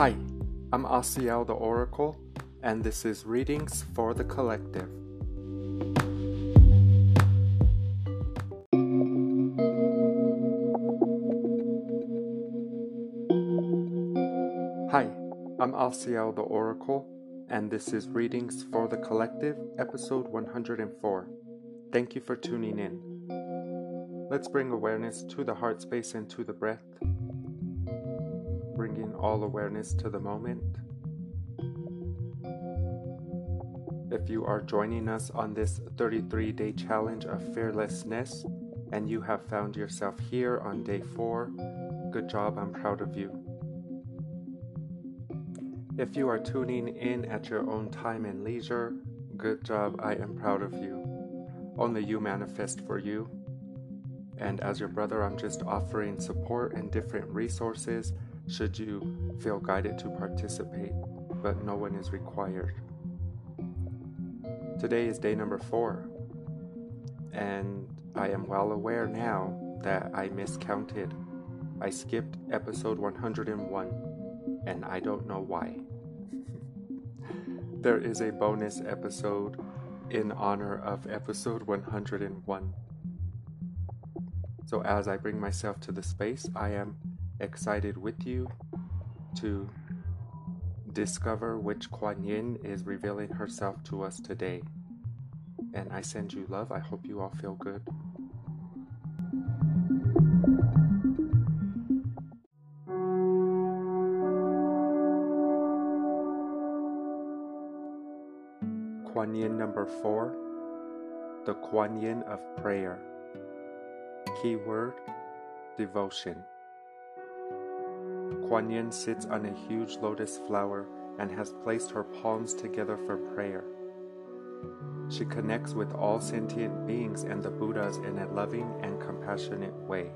Hi, I'm Asiel the Oracle, and this is Readings for the Collective. Hi, I'm Asiel the Oracle, and this is Readings for the Collective, episode 104. Thank you for tuning in. Let's bring awareness to the heart space and to the breath bringing all awareness to the moment. If you are joining us on this 33 day challenge of fearlessness and you have found yourself here on day four, good job, I'm proud of you. If you are tuning in at your own time and leisure, good job, I am proud of you. Only you manifest for you. And as your brother, I'm just offering support and different resources should you feel guided to participate, but no one is required. Today is day number four, and I am well aware now that I miscounted. I skipped episode 101, and I don't know why. there is a bonus episode in honor of episode 101. So, as I bring myself to the space, I am excited with you to discover which Kuan Yin is revealing herself to us today. And I send you love. I hope you all feel good. Kuan Yin number four, the Kuan Yin of prayer. Keyword devotion. Kuan Yin sits on a huge lotus flower and has placed her palms together for prayer. She connects with all sentient beings and the Buddhas in a loving and compassionate way.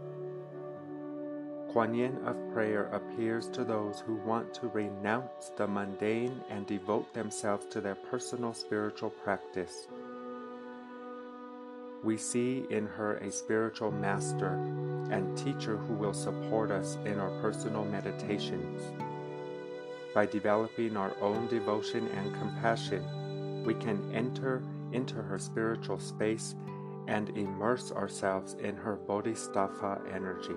Kuan Yin of prayer appears to those who want to renounce the mundane and devote themselves to their personal spiritual practice we see in her a spiritual master and teacher who will support us in our personal meditations. By developing our own devotion and compassion, we can enter into her spiritual space and immerse ourselves in her bodhisattva energy.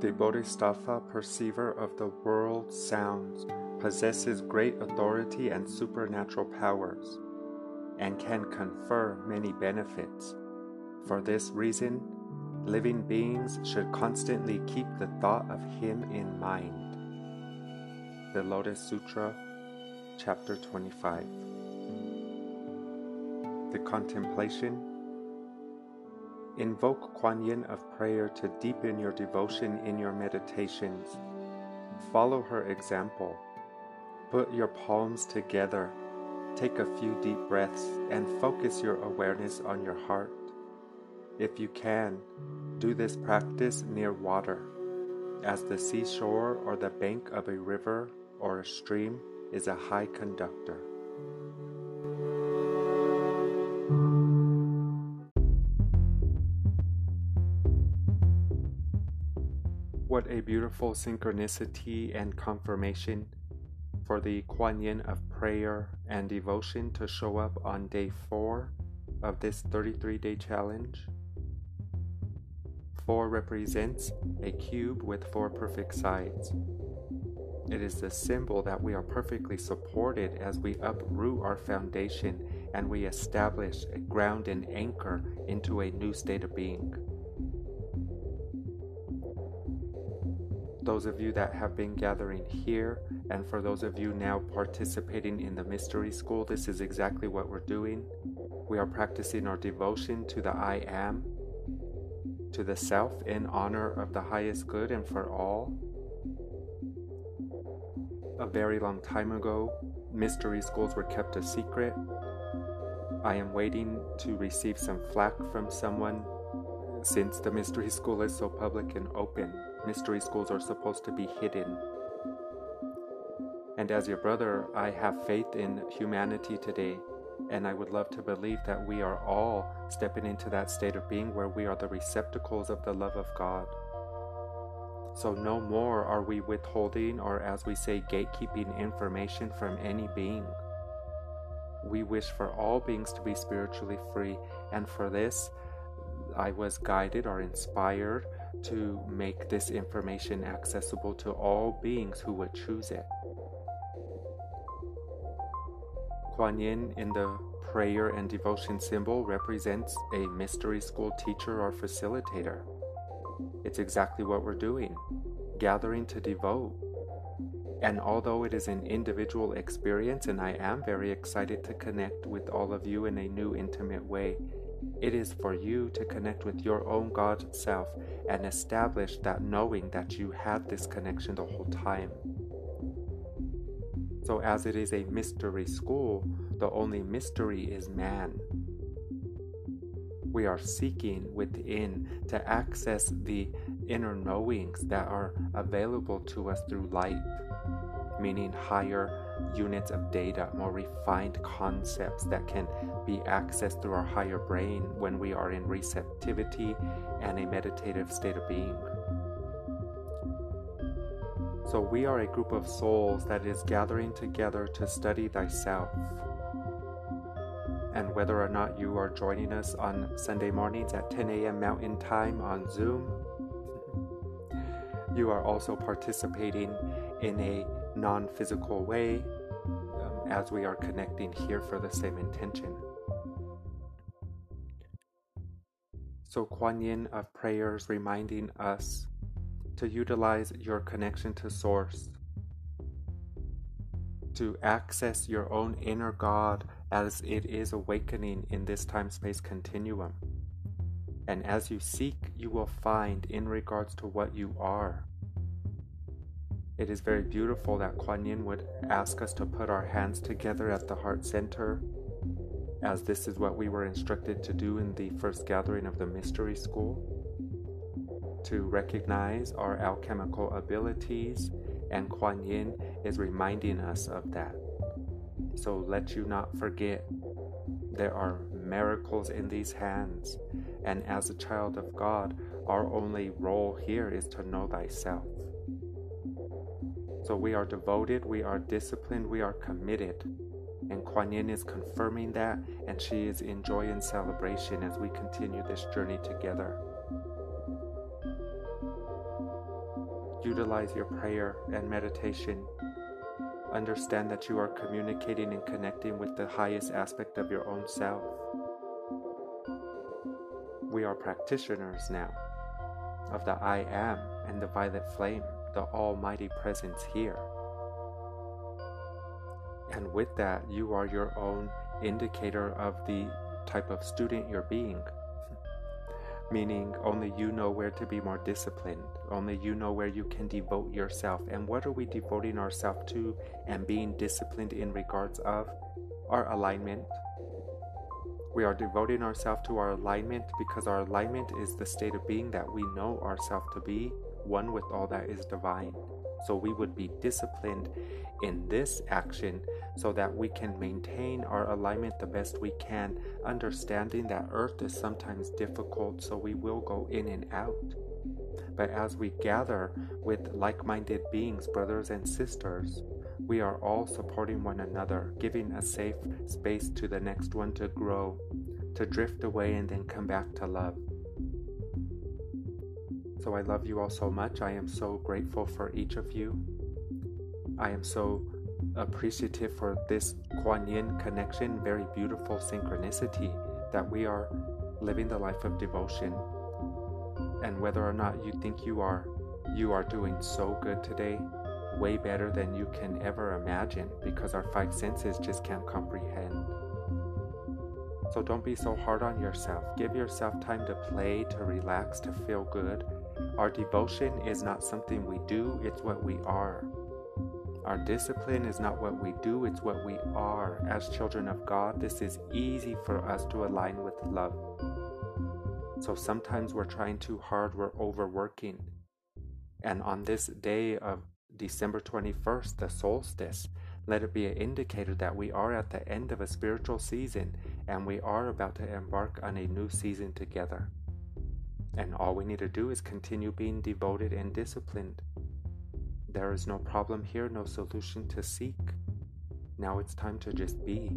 The bodhisattva perceiver of the world sounds possesses great authority and supernatural powers and can confer many benefits. For this reason, living beings should constantly keep the thought of Him in mind. The Lotus Sutra, Chapter 25. The Contemplation Invoke Kuan Yin of prayer to deepen your devotion in your meditations. Follow her example. Put your palms together Take a few deep breaths and focus your awareness on your heart. If you can, do this practice near water, as the seashore or the bank of a river or a stream is a high conductor. What a beautiful synchronicity and confirmation for the Kuan Yin of prayer and devotion to show up on day four of this 33 day challenge. Four represents a cube with four perfect sides. It is the symbol that we are perfectly supported as we uproot our foundation and we establish a ground and anchor into a new state of being. Those of you that have been gathering here, and for those of you now participating in the mystery school, this is exactly what we're doing. We are practicing our devotion to the I am, to the self in honor of the highest good and for all. A very long time ago, mystery schools were kept a secret. I am waiting to receive some flack from someone since the mystery school is so public and open mystery schools are supposed to be hidden. And as your brother, I have faith in humanity today, and I would love to believe that we are all stepping into that state of being where we are the receptacles of the love of God. So no more are we withholding or, as we say, gatekeeping information from any being. We wish for all beings to be spiritually free, and for this, I was guided or inspired to make this information accessible to all beings who would choose it. Kuan Yin in the prayer and devotion symbol represents a mystery school teacher or facilitator. It's exactly what we're doing gathering to devote. And although it is an individual experience, and I am very excited to connect with all of you in a new intimate way, it is for you to connect with your own God self and establish that knowing that you had this connection the whole time. So, as it is a mystery school, the only mystery is man. We are seeking within to access the inner knowings that are available to us through light, meaning higher units of data, more refined concepts that can be accessed through our higher brain when we are in receptivity and a meditative state of being. So, we are a group of souls that is gathering together to study thyself. And whether or not you are joining us on Sunday mornings at 10 a.m. Mountain Time on Zoom, you are also participating in a non physical way um, as we are connecting here for the same intention. So, Kuan Yin of prayers reminding us to utilize your connection to Source, to access your own inner God as it is awakening in this time space continuum. And as you seek, you will find in regards to what you are. It is very beautiful that Kuan Yin would ask us to put our hands together at the heart center, as this is what we were instructed to do in the first gathering of the mystery school. To recognize our alchemical abilities, and Kuan Yin is reminding us of that. So let you not forget there are miracles in these hands, and as a child of God, our only role here is to know thyself. So we are devoted, we are disciplined, we are committed. And Kuan Yin is confirming that, and she is in joy and celebration as we continue this journey together. Utilize your prayer and meditation. Understand that you are communicating and connecting with the highest aspect of your own self. We are practitioners now of the I am and the violet flame the Almighty presence here. And with that, you are your own indicator of the type of student you're being. Meaning, only you know where to be more disciplined. Only you know where you can devote yourself. And what are we devoting ourselves to and being disciplined in regards of? Our alignment. We are devoting ourselves to our alignment because our alignment is the state of being that we know ourselves to be one with all that is divine. So we would be disciplined in this action so that we can maintain our alignment the best we can, understanding that earth is sometimes difficult, so we will go in and out. But as we gather with like minded beings, brothers and sisters, we are all supporting one another, giving a safe space to the next one to grow, to drift away and then come back to love. So I love you all so much. I am so grateful for each of you. I am so appreciative for this Kuan Yin connection, very beautiful synchronicity that we are living the life of devotion. And whether or not you think you are, you are doing so good today, way better than you can ever imagine because our five senses just can't comprehend. So don't be so hard on yourself. Give yourself time to play, to relax, to feel good, our devotion is not something we do, it's what we are. Our discipline is not what we do, it's what we are. As children of God, this is easy for us to align with love. So sometimes we're trying too hard, we're overworking. And on this day of December 21st, the solstice, let it be an indicator that we are at the end of a spiritual season and we are about to embark on a new season together. And all we need to do is continue being devoted and disciplined. There is no problem here, no solution to seek. Now it's time to just be.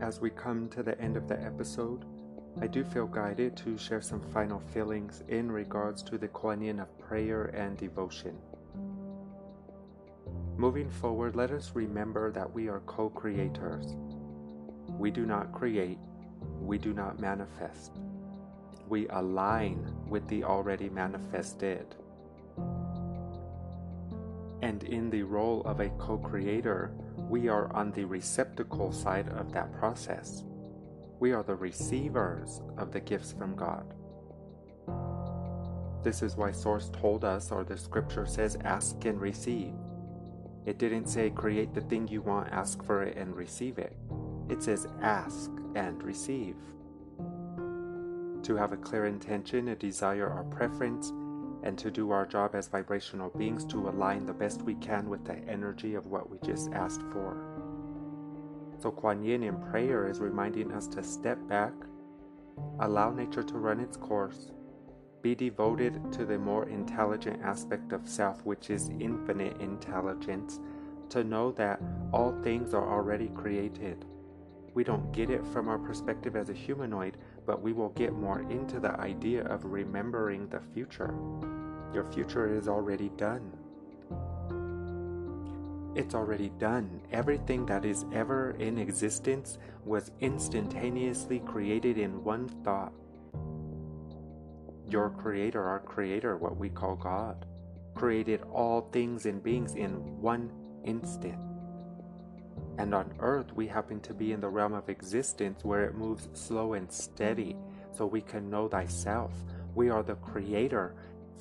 As we come to the end of the episode, I do feel guided to share some final feelings in regards to the Kuan Yin of prayer and devotion. Moving forward, let us remember that we are co creators. We do not create, we do not manifest. We align with the already manifested. And in the role of a co creator, we are on the receptacle side of that process. We are the receivers of the gifts from God. This is why Source told us, or the scripture says, ask and receive. It didn't say create the thing you want, ask for it, and receive it. It says ask and receive. To have a clear intention, a desire, or preference, and to do our job as vibrational beings to align the best we can with the energy of what we just asked for. So, Kuan Yin in prayer is reminding us to step back, allow nature to run its course, be devoted to the more intelligent aspect of self, which is infinite intelligence, to know that all things are already created. We don't get it from our perspective as a humanoid, but we will get more into the idea of remembering the future. Your future is already done. It's already done. Everything that is ever in existence was instantaneously created in one thought. Your Creator, our Creator, what we call God, created all things and beings in one instant. And on earth, we happen to be in the realm of existence where it moves slow and steady, so we can know thyself. We are the Creator,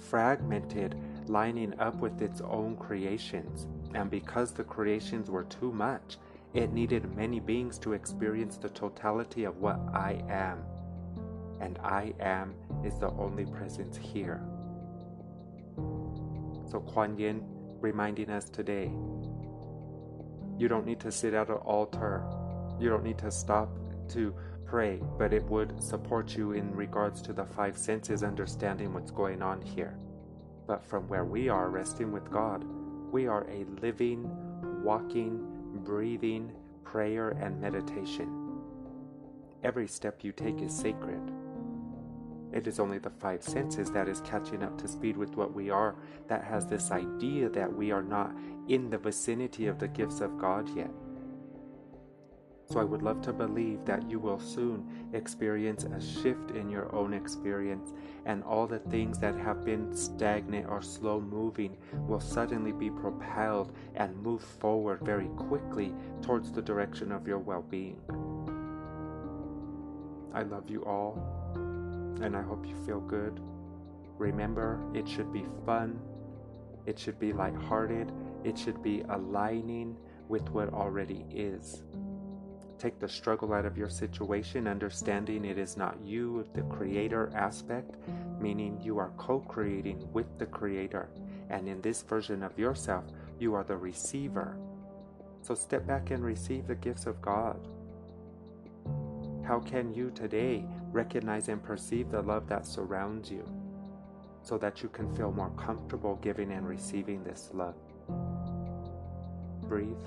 fragmented, lining up with its own creations. And because the creations were too much, it needed many beings to experience the totality of what I am. And I am is the only presence here. So Kuan Yin reminding us today you don't need to sit at an altar. You don't need to stop to pray, but it would support you in regards to the five senses understanding what's going on here. But from where we are resting with God, we are a living, walking, breathing prayer and meditation. Every step you take is sacred. It is only the five senses that is catching up to speed with what we are that has this idea that we are not in the vicinity of the gifts of God yet. So I would love to believe that you will soon experience a shift in your own experience, and all the things that have been stagnant or slow moving will suddenly be propelled and move forward very quickly towards the direction of your well being. I love you all, and I hope you feel good. Remember, it should be fun, it should be lighthearted, it should be aligning with what already is. Take the struggle out of your situation, understanding it is not you, the creator aspect, meaning you are co creating with the creator. And in this version of yourself, you are the receiver. So step back and receive the gifts of God. How can you today recognize and perceive the love that surrounds you so that you can feel more comfortable giving and receiving this love? Breathe